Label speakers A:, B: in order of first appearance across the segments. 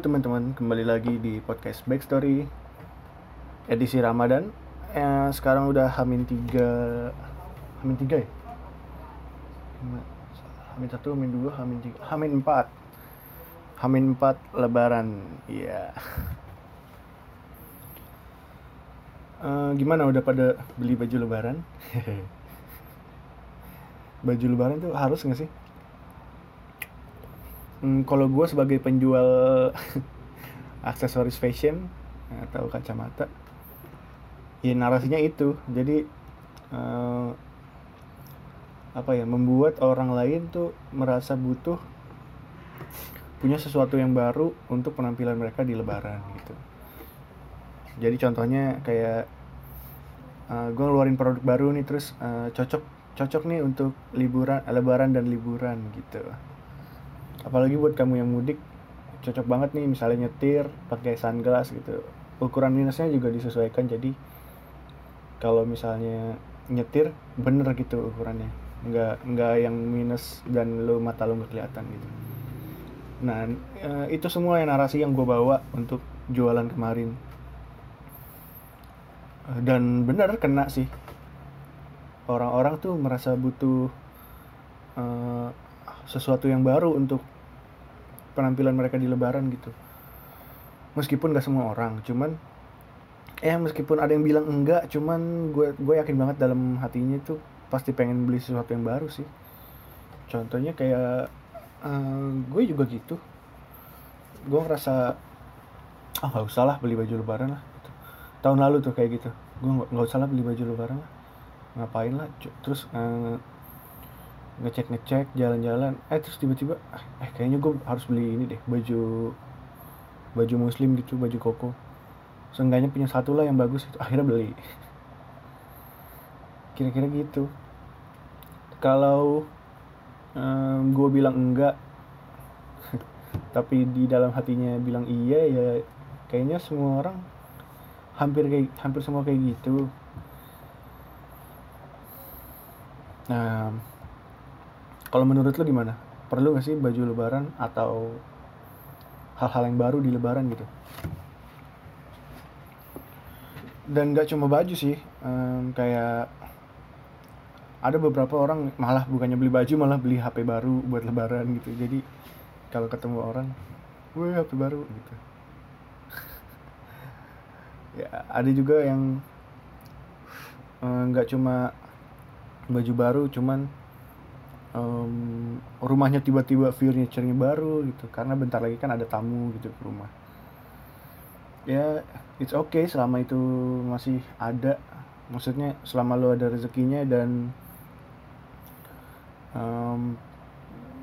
A: teman-teman, kembali lagi di podcast Backstory edisi Ramadan. Eh, sekarang udah Hamin 3 Hamin 3 ya? Hamin 1, Hamin 2, Hamin 3, Hamin 4. Hamin 4 lebaran. Iya. Eh, gimana udah pada beli baju lebaran? baju lebaran tuh harus gak sih? Hmm, kalau gue sebagai penjual aksesoris fashion atau kacamata, ya narasinya itu. Jadi uh, apa ya membuat orang lain tuh merasa butuh punya sesuatu yang baru untuk penampilan mereka di Lebaran gitu. Jadi contohnya kayak uh, gue ngeluarin produk baru nih terus uh, cocok cocok nih untuk liburan Lebaran dan liburan gitu apalagi buat kamu yang mudik cocok banget nih misalnya nyetir pakai sunglass gitu. Ukuran minusnya juga disesuaikan jadi kalau misalnya nyetir bener gitu ukurannya. Nggak nggak yang minus dan lo mata lo nggak kelihatan gitu. Nah eh, itu semua yang narasi yang gue bawa untuk jualan kemarin. Dan bener kena sih. Orang-orang tuh merasa butuh uh, sesuatu yang baru untuk penampilan mereka di lebaran gitu. Meskipun gak semua orang cuman eh meskipun ada yang bilang enggak cuman gue gue yakin banget dalam hatinya itu pasti pengen beli sesuatu yang baru sih. Contohnya kayak uh, gue juga gitu. Gue ngerasa ah oh, nggak usah lah beli baju lebaran lah gitu. tahun lalu tuh kayak gitu. Gue nggak usah lah beli baju lebaran lah. Ngapain lah? Terus uh, ngecek ngecek jalan-jalan. Eh terus tiba-tiba eh kayaknya gue harus beli ini deh baju baju muslim gitu baju koko. Seenggaknya punya satu lah yang bagus itu akhirnya beli. Kira-kira gitu. Kalau um, gue bilang enggak tapi di dalam hatinya bilang iya ya kayaknya semua orang hampir kayak hampir semua kayak gitu. Nah kalau menurut lo gimana? Perlu gak sih baju lebaran atau hal-hal yang baru di lebaran gitu? Dan gak cuma baju sih um, kayak ada beberapa orang malah bukannya beli baju malah beli HP baru buat lebaran gitu. Jadi kalau ketemu orang wih HP baru gitu. Ya ada juga yang nggak um, cuma baju baru cuman um, rumahnya tiba-tiba furniture-nya baru gitu. Karena bentar lagi kan ada tamu gitu ke rumah. Ya it's okay selama itu masih ada. Maksudnya selama lo ada rezekinya dan um,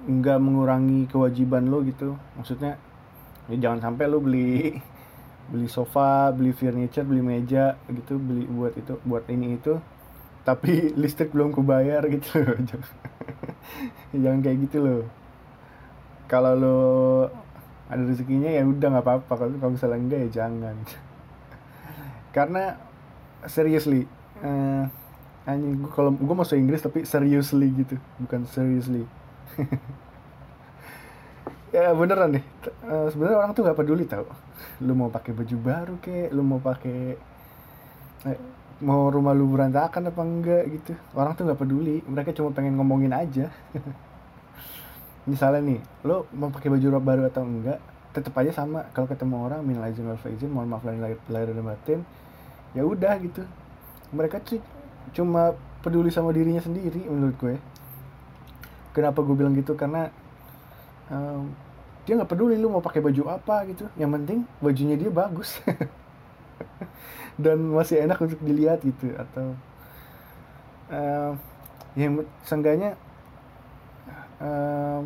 A: nggak mengurangi kewajiban lo gitu. Maksudnya ya jangan sampai lo beli beli sofa beli furniture beli meja gitu beli buat itu buat ini itu. Tapi listrik belum kebayar gitu jangan kayak gitu loh. Kalau lo ada rezekinya ya udah nggak apa-apa. Kalau kalau misalnya enggak ya jangan. Karena seriously uh, anjing gue kalau gue masuk Inggris tapi seriously gitu. Bukan seriously. Ya beneran deh. Uh, sebenarnya orang tuh nggak peduli tau. Lu mau pakai baju baru kek lu mau pakai eh, mau rumah lu berantakan apa enggak gitu. Orang tuh nggak peduli mereka cuma pengen ngomongin aja. Misalnya nih lo mau pakai baju baru atau enggak tetap aja sama. Kalau ketemu orang min izin wal faizin mohon maaf lahir, lahir dan batin ya udah gitu. Mereka sih cuma peduli sama dirinya sendiri menurut gue. Kenapa gue bilang gitu? Karena um, dia nggak peduli lu mau pakai baju apa gitu. Yang penting bajunya dia bagus dan masih enak untuk dilihat gitu atau uh, yang seenggaknya uh,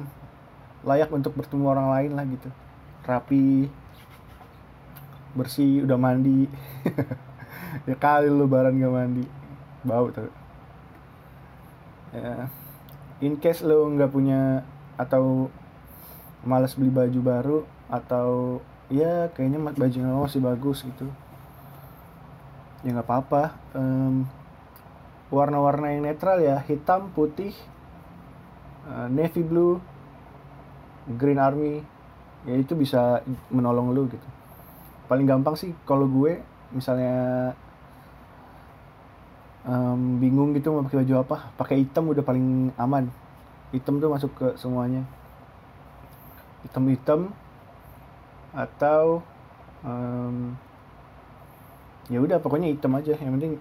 A: layak untuk bertemu orang lain lah gitu. Rapi bersih udah mandi. Ya kali lu lebaran gak mandi. Bau tuh ya in case lo nggak punya atau malas beli baju baru atau ya kayaknya baju lo masih bagus gitu ya nggak apa-apa. Um, warna-warna yang netral ya hitam putih uh, navy blue green army. Ya itu bisa menolong lu gitu. Paling gampang sih kalau gue misalnya um, bingung gitu mau pakai baju apa pakai hitam udah paling aman. Hitam tuh masuk ke semuanya. Hitam hitam atau um, ya udah pokoknya hitam aja. Yang penting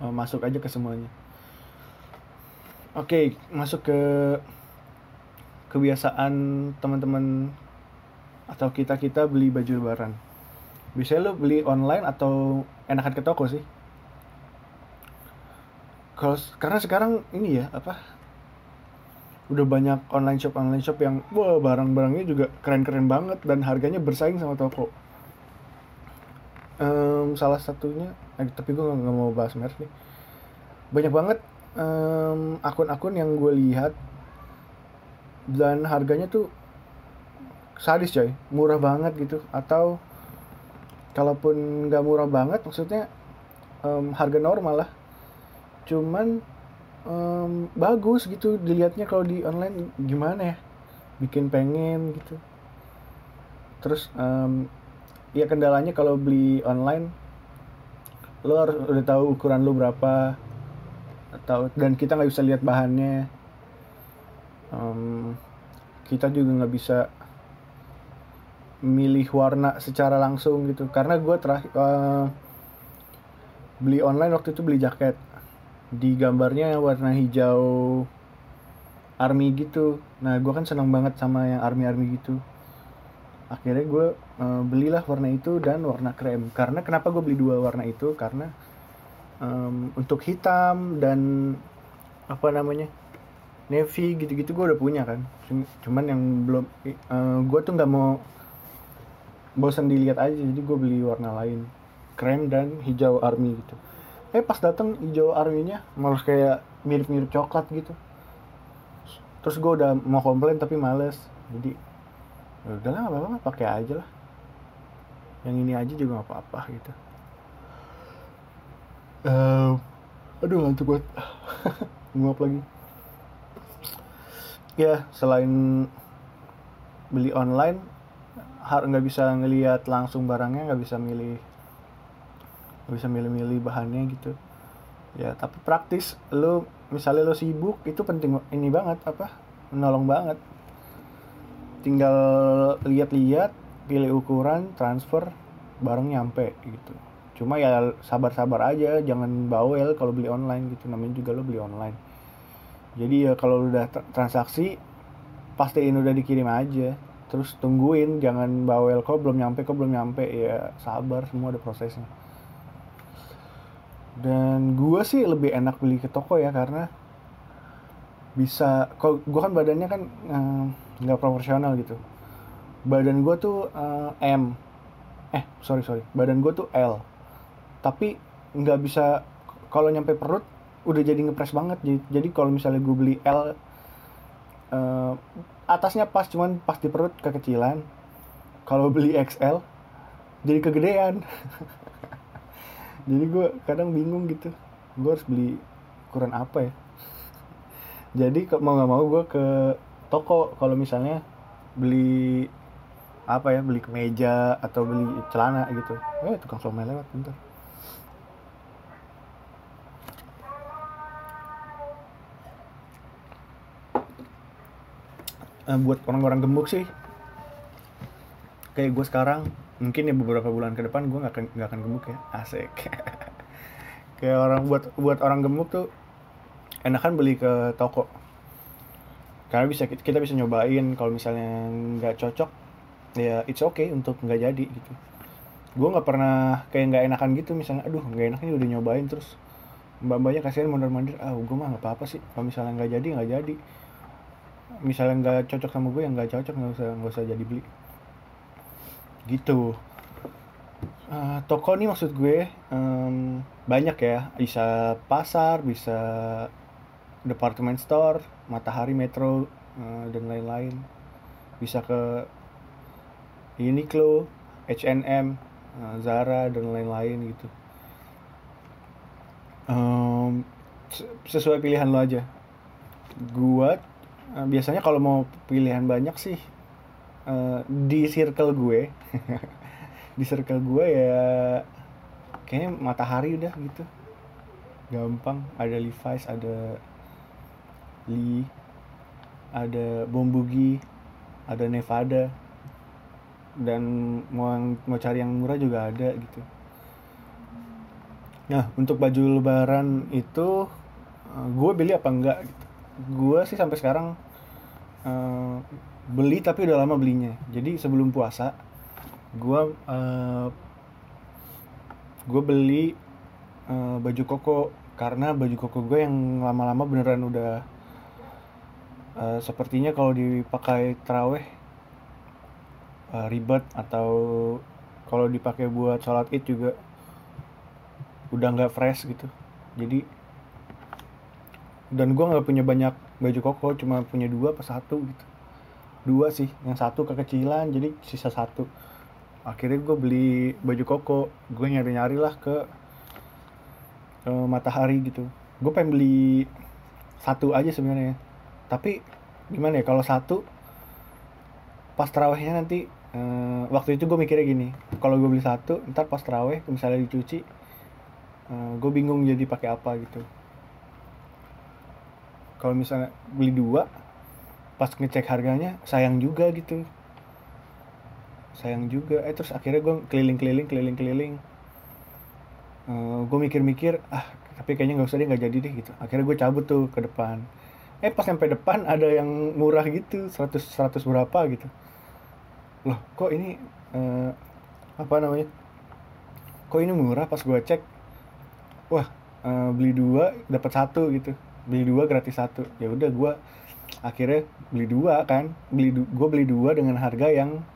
A: uh, masuk aja ke semuanya. Oke okay, masuk ke kebiasaan teman-teman atau kita kita beli baju lebaran. Bisa lo beli online atau enakan ke toko sih? Kalau karena sekarang ini ya apa udah banyak online shop online shop yang wah barang-barangnya juga keren-keren banget dan harganya bersaing sama toko um, salah satunya eh, tapi gue nggak mau bahas merek nih. Banyak banget akun akun-akun yang gue lihat dan harganya tuh sadis coy. Murah banget gitu. Atau kalaupun nggak murah banget maksudnya um, harga normal lah. Cuman um, bagus gitu dilihatnya kalau di online gimana ya? Bikin pengen gitu. Terus um, ya kendalanya kalau beli online lo harus udah tahu ukuran lo berapa atau dan kita nggak bisa lihat bahannya. Um, kita juga nggak bisa milih warna secara langsung gitu. Karena gue terakhir uh, beli online waktu itu beli jaket. Di gambarnya warna hijau army gitu. Nah gue kan senang banget sama yang army army gitu akhirnya gue uh, belilah warna itu dan warna krem. Karena kenapa gue beli dua warna itu? Karena um, untuk hitam dan apa namanya navy gitu-gitu gue udah punya kan. Cuman yang belum uh, eh, gue tuh nggak mau bosan dilihat aja. Jadi gue beli warna lain. Krem dan hijau army gitu. Eh pas datang hijau army-nya malah kayak mirip-mirip coklat gitu. Terus gue udah mau komplain tapi males. Jadi ya udahlah nggak apa-apa pakai aja lah. Yang ini aja juga nggak apa-apa gitu. Uh, aduh ngantuk banget. Nguap lagi? Ya selain beli online nggak bisa ngelihat langsung barangnya nggak bisa milih nggak bisa milih-milih bahannya gitu. Ya tapi praktis lo misalnya lo sibuk itu penting ini banget apa menolong banget tinggal lihat-lihat pilih ukuran transfer barang nyampe gitu. Cuma ya sabar-sabar aja jangan bawel kalau beli online gitu. Namanya juga lo beli online. Jadi ya kalau udah transaksi pastiin udah dikirim aja. Terus tungguin jangan bawel kok belum nyampe kok belum nyampe. Ya sabar semua ada prosesnya. Dan gue sih lebih enak beli ke toko ya karena bisa kok gue kan badannya kan eh, nggak proporsional gitu. Badan gue tuh uh, M. Eh sorry sorry. Badan gue tuh L. Tapi nggak bisa kalau nyampe perut udah jadi ngepres banget. Jadi, jadi kalau misalnya gue beli L uh, atasnya pas cuman pas di perut kekecilan. Kalau beli XL jadi kegedean. Jadi gue kadang bingung gitu. Gue harus beli ukuran apa ya? Jadi mau nggak mau gue ke toko. Kalau misalnya beli apa ya beli kemeja atau beli celana gitu eh tukang somai lewat bentar. Uh, buat orang-orang gemuk sih kayak gue sekarang mungkin ya beberapa bulan ke depan gue nggak akan nggak akan gemuk ya. Asik. Kayak orang buat buat orang gemuk tuh enakan beli ke toko karena bisa kita bisa nyobain kalau misalnya nggak cocok ya it's okay untuk nggak jadi gitu. Gue nggak pernah kayak nggak enakan gitu misalnya aduh nggak enak ini udah nyobain terus. Mbak mbaknya kasihan mondar mandir ah gue mah nggak apa apa sih kalau misalnya nggak jadi nggak jadi. Misalnya nggak cocok sama gue yang nggak cocok nggak usah nggak usah jadi beli. Gitu. Uh, toko nih maksud gue um, banyak ya. Bisa pasar bisa department store matahari metro uh, dan lain-lain. Bisa ke Uniqlo H&M Zara dan lain-lain gitu. Um, sesuai pilihan lo aja. Gua Eh, biasanya kalau mau pilihan banyak sih uh, di circle gue di circle gue ya kayaknya matahari udah gitu. Gampang ada Levi's ada Lee ada Bombugi ada Nevada dan mau mau cari yang murah juga ada gitu. Nah untuk baju lebaran itu uh, gue beli apa enggak gitu. Gue sih sampai sekarang uh, beli tapi udah lama belinya. Jadi sebelum puasa gue uh, gue beli uh, baju koko. Karena baju koko gue yang lama-lama beneran udah uh, sepertinya kalau dipakai teraweh uh, ribet atau kalau dipakai buat sholat id juga udah nggak fresh gitu. Jadi dan gue nggak punya banyak baju koko cuma punya dua pas satu gitu. Dua sih yang satu kekecilan jadi sisa satu. Akhirnya gue beli baju koko gue nyari nyari lah ke uh, matahari gitu. Gue pengen beli satu aja sebenarnya tapi gimana ya kalau satu pas terawihnya nanti uh, waktu itu gue mikirnya gini kalau gue beli satu ntar pas terawih misalnya dicuci uh, eh, gue bingung jadi pakai apa gitu. Kalau misalnya beli dua pas ngecek harganya sayang juga gitu. Sayang juga. Eh terus akhirnya gue keliling-keliling keliling-keliling. Uh, eh, gue mikir-mikir ah tapi kayaknya nggak usah deh nggak jadi deh gitu. Akhirnya gue cabut tuh ke depan eh pas sampai depan ada yang murah gitu 100 100 berapa gitu. Loh kok ini uh, apa namanya? Kok ini murah? Pas gue cek wah uh, beli dua dapat satu gitu. Beli dua gratis satu. Ya udah gue akhirnya beli dua kan. Beli gue beli dua dengan harga yang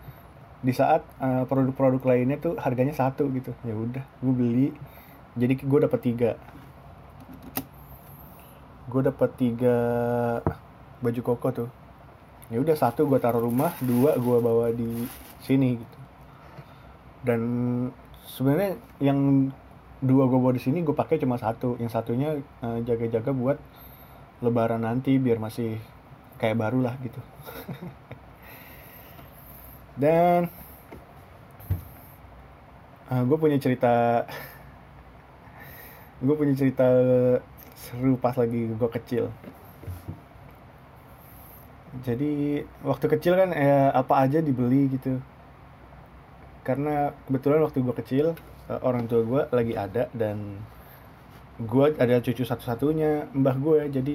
A: di saat produk eh, produk-produk lainnya tuh harganya satu gitu. Ya udah gue beli. Jadi gue dapat tiga gue dapat tiga baju koko tuh. Ya udah satu gue taruh rumah dua gue bawa di sini gitu. Dan sebenarnya yang dua gue bawa di sini gue pakai cuma satu. Yang satunya uh, jaga-jaga buat lebaran nanti biar masih kayak baru lah gitu. Dan uh, ah, gue punya cerita gue punya cerita seru pas lagi gue kecil. Jadi waktu kecil kan ya apa aja dibeli gitu. Karena kebetulan waktu gue kecil eh, orang tua gue lagi ada dan gue ada cucu satu-satunya mbah gue jadi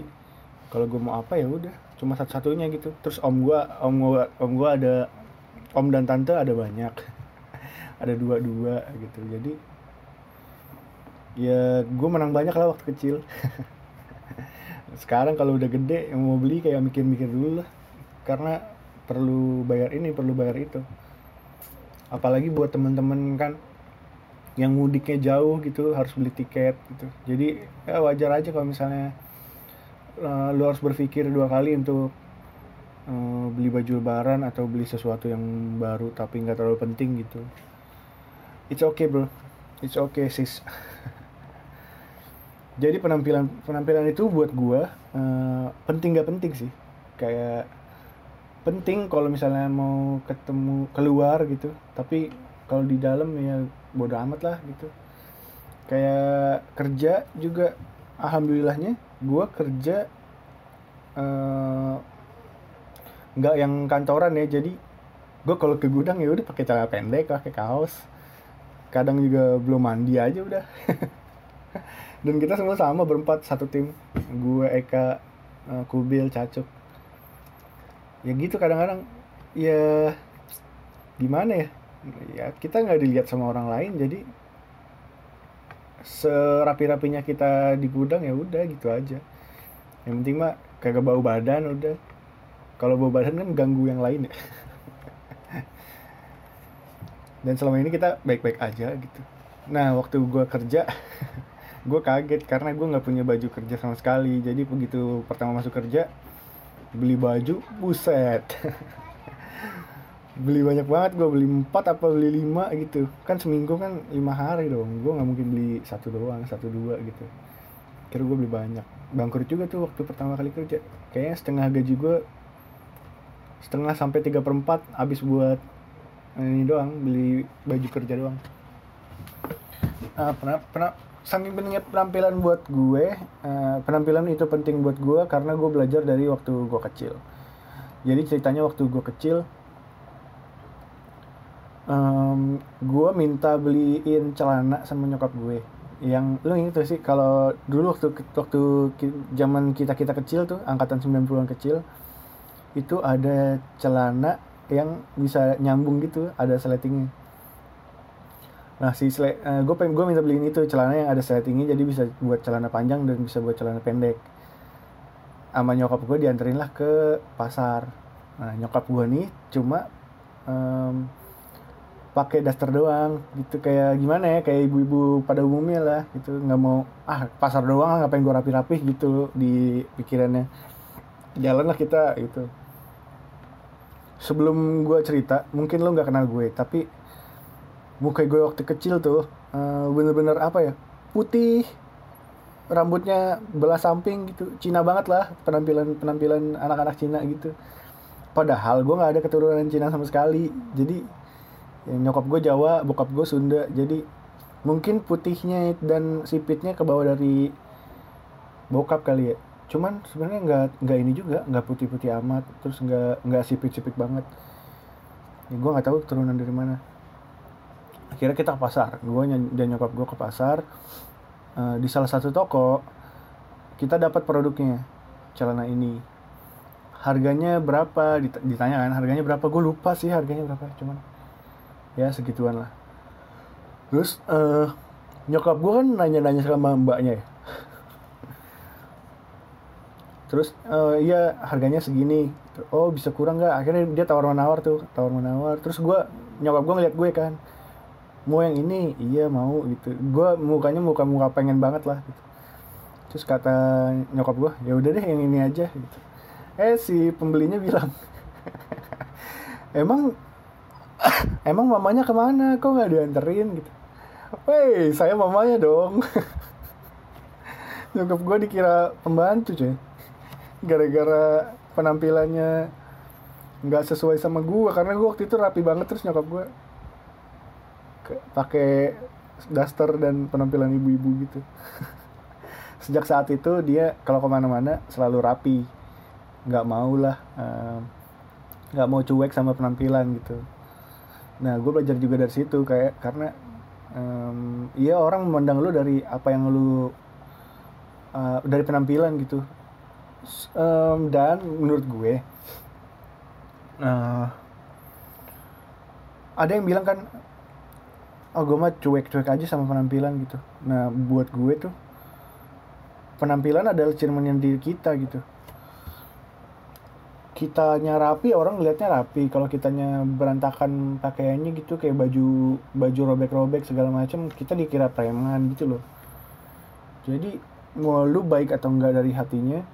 A: kalau gue mau apa ya udah cuma satu-satunya gitu. Terus om gua om gua om gua ada om dan tante ada banyak. Ada dua-dua gitu. Jadi ya gue menang banyak lah waktu kecil. Sekarang kalau udah gede yang mau beli kayak mikir-mikir dulu lah. Karena perlu bayar ini perlu bayar itu. Apalagi buat temen-temen kan yang mudiknya jauh gitu harus beli tiket gitu. Jadi ya wajar aja kalau misalnya uh, lu harus berpikir dua kali untuk uh, beli baju lebaran atau beli sesuatu yang baru tapi nggak terlalu penting gitu. It's okay bro. It's okay sis jadi penampilan penampilan itu buat gua uh, penting gak penting sih. Kayak penting kalau misalnya mau ketemu keluar gitu. Tapi kalau di dalam ya bodo amat lah gitu. Kayak kerja juga alhamdulillahnya gue kerja eh, nggak uh, yang kantoran ya. Jadi gue kalau ke gudang ya udah pakai celana pendek pakai kaos. Kadang juga belum mandi aja udah dan kita semua sama berempat satu tim. Gue Eka uh, Kubil Cacuk. Ya gitu kadang-kadang. Ya gimana ya? Ya kita nggak dilihat sama orang lain jadi serapi-rapinya kita di gudang ya udah gitu aja. Yang penting mah kagak bau badan udah. Kalau bau badan kan ganggu yang lain ya. Dan selama ini kita baik-baik aja gitu. Nah waktu gue kerja gue kaget karena gue nggak punya baju kerja sama sekali. Jadi begitu pertama masuk kerja beli baju buset. Beli banyak banget gue beli empat apa beli lima gitu. Kan seminggu kan lima hari dong. Gue nggak mungkin beli satu doang satu dua gitu. Kira gue beli banyak. Bangkrut juga tuh waktu pertama kali kerja. Kayaknya setengah gaji gue setengah sampai tiga perempat habis buat ini doang beli baju kerja doang. Uh, pernah pernah saking pentingnya penampilan buat gue uh, penampilan itu penting buat gue karena gue belajar dari waktu gue kecil. Jadi ceritanya waktu gue kecil um, gue minta beliin celana sama nyokap gue. Yang lu inget sih kalau dulu waktu waktu zaman kita kita kecil tuh angkatan 90-an kecil itu ada celana yang bisa nyambung gitu ada sletingnya nah si sle uh, gue pengen gue minta beliin itu celana yang ada sletingnya jadi bisa buat celana panjang dan bisa buat celana pendek. Sama nyokap gue dianterin lah ke pasar. Nah nyokap gue nih cuma um, pakai daster doang gitu. Kayak gimana ya kayak ibu-ibu pada umumnya lah gitu. Nggak mau ah pasar doang ngapain gue rapi-rapi gitu di pikirannya. Jalan lah kita gitu. Sebelum gue cerita mungkin lo nggak kenal gue tapi muka gue waktu kecil tuh uh, bener-bener apa ya putih rambutnya belah samping gitu. Cina banget lah penampilan penampilan anak-anak Cina gitu. Padahal gue nggak ada keturunan Cina sama sekali. Jadi ya, nyokap gue Jawa bokap gue Sunda. Jadi mungkin putihnya dan sipitnya ke bawah dari bokap kali ya. Cuman sebenarnya nggak nggak ini juga nggak putih-putih amat. Terus nggak nggak sipit-sipit banget. Ya, gue nggak tahu keturunan dari mana akhirnya kita ke pasar. Gue dan nyokap gue ke pasar uh, di salah satu toko kita dapat produknya celana ini. Harganya berapa? Ditanya kan harganya berapa? Gue lupa sih harganya berapa cuman ya segituan lah. Terus uh, nyokap gue kan nanya-nanya sama mbaknya ya. Terus uh, iya harganya segini. Oh bisa kurang nggak? Akhirnya dia tawar menawar tuh tawar menawar. Terus gue nyokap gue ngeliat gue kan mau yang ini? Iya mau gitu. Gue mukanya muka muka pengen banget lah gitu. Terus kata nyokap gue ya udah deh yang ini aja gitu. Eh si pembelinya bilang emang emang mamanya ke mana? Kok nggak dianterin? Gitu. Woi, saya mamanya dong. Nyokap gue dikira pembantu cuy. Gara-gara penampilannya nggak sesuai sama gue karena gue waktu itu rapi banget terus nyokap gue pakai daster dan penampilan ibu-ibu gitu. Sejak saat itu dia kalau ke mana-mana selalu rapi. Nggak mau lah nggak um, mau cuek sama penampilan gitu. Nah gue belajar juga dari situ kayak karena um, orang memandang lu dari apa yang lu uh, dari penampilan gitu. Um, dan menurut gue uh, ada yang bilang kan oh gue mah cuek-cuek aja sama penampilan gitu. Nah buat gue tuh penampilan adalah cerminan diri kita gitu. Kitanya rapi orang lihatnya rapi. Kalau kitanya berantakan pakaiannya gitu kayak baju baju robek-robek segala macam kita dikira preman gitu loh. Jadi mau lu baik atau enggak dari hatinya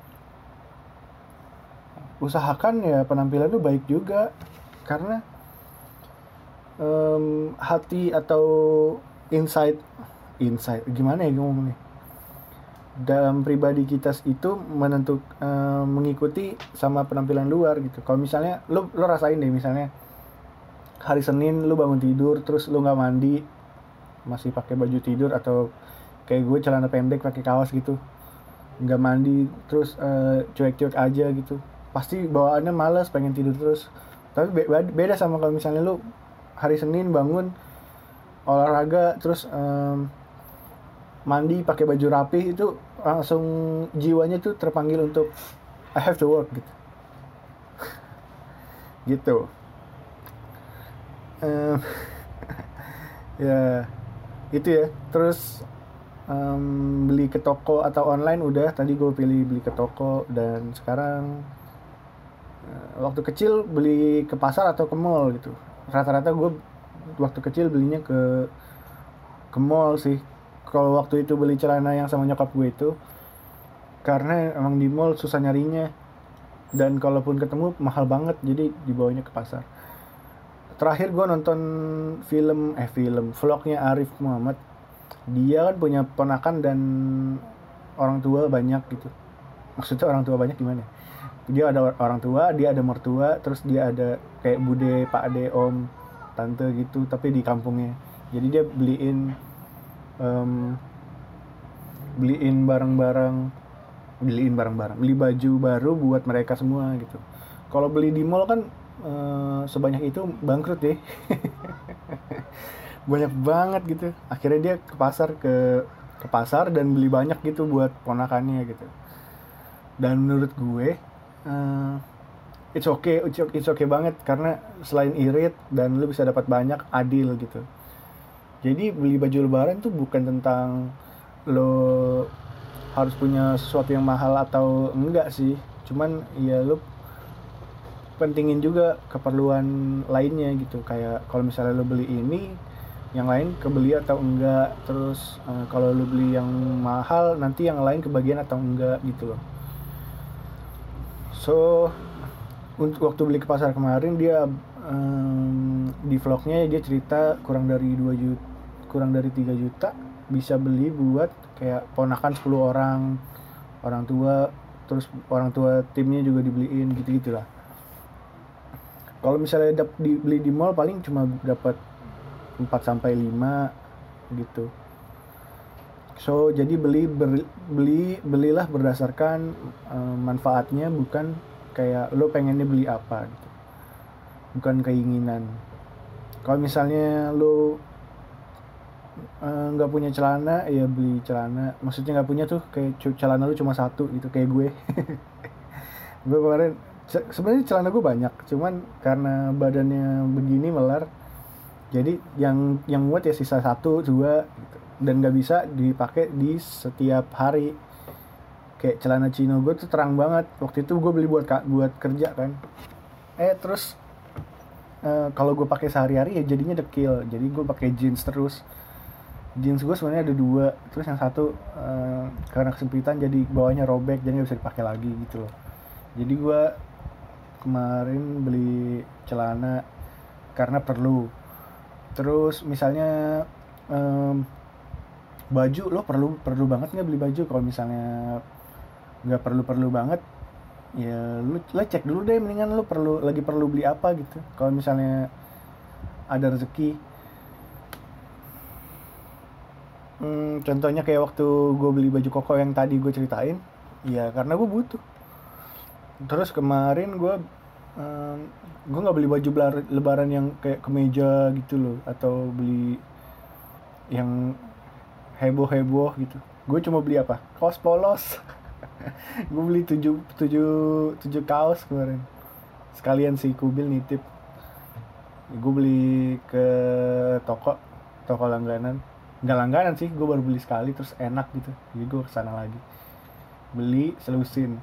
A: usahakan ya penampilan lu baik juga. Karena um, hati atau insight insight gimana ya ngomongnya? Dalam pribadi kita itu menentuk um, mengikuti sama penampilan luar gitu. Kalau misalnya lu lu rasain deh misalnya hari Senin lu bangun tidur terus lu nggak mandi masih pakai baju tidur atau kayak gue celana pendek pakai kaos gitu nggak mandi terus uh, cuek-cuek aja gitu pasti bawaannya males pengen tidur terus. Tapi beda sama kalau misalnya lu hari Senin bangun olahraga terus um, mandi pakai baju rapi itu langsung jiwanya tuh terpanggil untuk I have to work gitu. Gitu. Um, ya itu ya. Terus um, beli ke toko atau online udah. Tadi gue pilih beli ke toko dan sekarang uh, waktu kecil beli ke pasar atau ke mall gitu rata-rata gue waktu kecil belinya ke ke mall sih. Kalau waktu itu beli celana yang sama nyokap gue itu karena emang di mall susah nyarinya. Dan kalaupun ketemu mahal banget jadi dibawanya ke pasar. Terakhir gue nonton film eh film vlognya Arif Muhammad. Dia kan punya ponakan dan orang tua banyak gitu. Maksudnya orang tua banyak gimana dia ada orang tua dia ada mertua terus dia ada kayak bude pak ade om tante gitu tapi di kampungnya. Jadi dia beliin um, beliin barang-barang beliin barang-barang beli baju baru buat mereka semua gitu. Kalau beli di mall kan uh, sebanyak itu bangkrut deh banyak banget gitu. Akhirnya dia ke pasar ke ke pasar dan beli banyak gitu buat ponakannya gitu. Dan menurut gue uh, it's okay it's okay banget karena selain irit dan lu bisa dapat banyak adil gitu. Jadi beli baju lebaran tuh bukan tentang lo harus punya sesuatu yang mahal atau enggak sih. Cuman ya lo pentingin juga keperluan lainnya gitu. Kayak kalau misalnya lo beli ini yang lain kebeli atau enggak. Terus uh, kalau lo beli yang mahal nanti yang lain kebagian atau enggak gitu loh so untuk waktu beli ke pasar kemarin dia um, di vlognya dia cerita kurang dari 2 juta kurang dari 3 juta bisa beli buat kayak ponakan 10 orang orang tua terus orang tua timnya juga dibeliin gitu gitulah kalau misalnya dap, dibeli di mall paling cuma dapat 4 sampai 5 gitu So jadi beli beli belilah berdasarkan um, manfaatnya bukan kayak lo pengennya beli apa gitu. Bukan keinginan. Kalau misalnya lo nggak uh, punya celana ya beli celana maksudnya nggak punya tuh kayak celana lu cuma satu gitu kayak gue gue kemarin sebenarnya celana gue banyak cuman karena badannya begini melar jadi yang yang muat ya sisa satu dua gitu dan nggak bisa dipakai di setiap hari. Kayak celana chino gue tuh terang banget. Waktu itu gue beli buat buat kerja kan. Eh terus uh, kalau gue pakai sehari-hari ya jadinya dekil. Jadi gue pakai jeans terus. Jeans gue sebenarnya ada dua. Terus yang satu uh, karena kesempitan jadi bawahnya robek jadi nggak bisa dipakai lagi gitu loh. Jadi gue kemarin beli celana karena perlu. Terus misalnya um, baju lo perlu perlu banget nggak beli baju? Kalau misalnya nggak perlu perlu banget ya lu lo cek dulu deh mendingan lo perlu lagi perlu beli apa gitu. Kalau misalnya ada rezeki. Hmm, contohnya kayak waktu gue beli baju koko yang tadi gue ceritain ya karena gue butuh. Terus kemarin gue um, gue nggak beli baju lebaran yang kayak kemeja gitu loh atau beli yang heboh heboh gitu. Gue cuma beli apa? Kaos polos. Gue beli tujuh tujuh tujuh kaos kemarin. Sekalian si kubil nitip. Gue beli ke toko toko langganan. Nggak langganan sih gue baru beli sekali terus enak gitu. Jadi gue ke sana lagi. Beli selusin.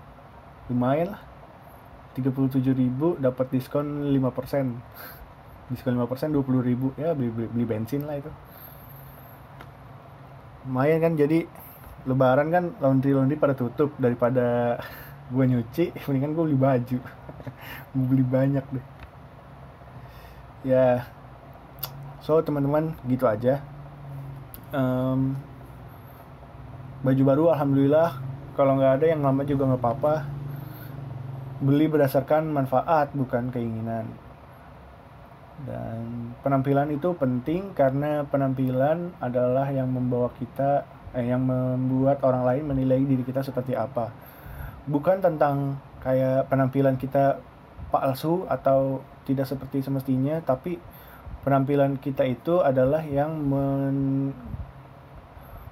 A: Lumayan lah. tiga puluh tujuh ribu dapat diskon lima persen. Diskon lima persen dua puluh ribu. Ya beli, beli beli bensin lah itu lumayan kan jadi lebaran kan laundry laundry pada tutup daripada gue nyuci mendingan gue beli baju. Gue beli banyak deh. Ya so teman-teman gitu aja. Um, baju baru alhamdulillah. Kalau nggak ada yang lama juga nggak apa-apa. Beli berdasarkan manfaat bukan keinginan dan penampilan itu penting karena penampilan adalah yang membawa kita eh, yang membuat orang lain menilai diri kita seperti apa. Bukan tentang kayak penampilan kita palsu atau tidak seperti semestinya tapi penampilan kita itu adalah yang men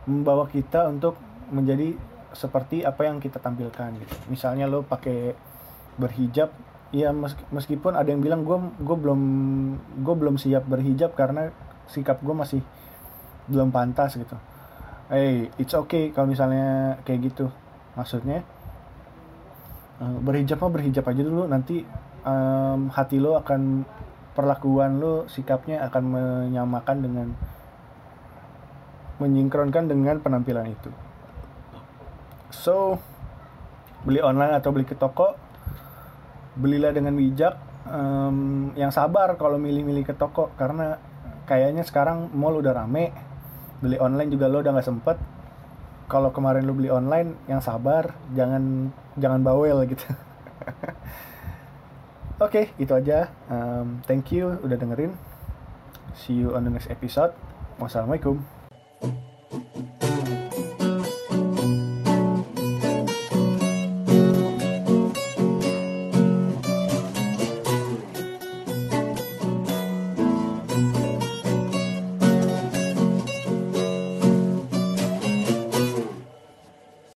A: membawa kita untuk menjadi seperti apa yang kita tampilkan. Gitu misalnya lo pakai berhijab Iya meskipun ada yang bilang gue gue belum gue belum siap berhijab karena sikap gue masih belum pantas gitu. Hey, it's okay kalau misalnya kayak gitu. Maksudnya uh, berhijab mah berhijab aja dulu nanti um, hati lo akan perlakuan lo sikapnya akan menyamakan dengan menyinkronkan dengan penampilan itu. So beli online atau beli ke toko belilah dengan bijak um, yang sabar kalau milih-milih ke toko karena kayaknya sekarang mall udah rame beli online juga lo udah nggak sempet kalau kemarin lo beli online yang sabar jangan jangan bawel gitu Oke, okay, itu aja. Um, thank you udah dengerin. See you on the next episode. Wassalamualaikum.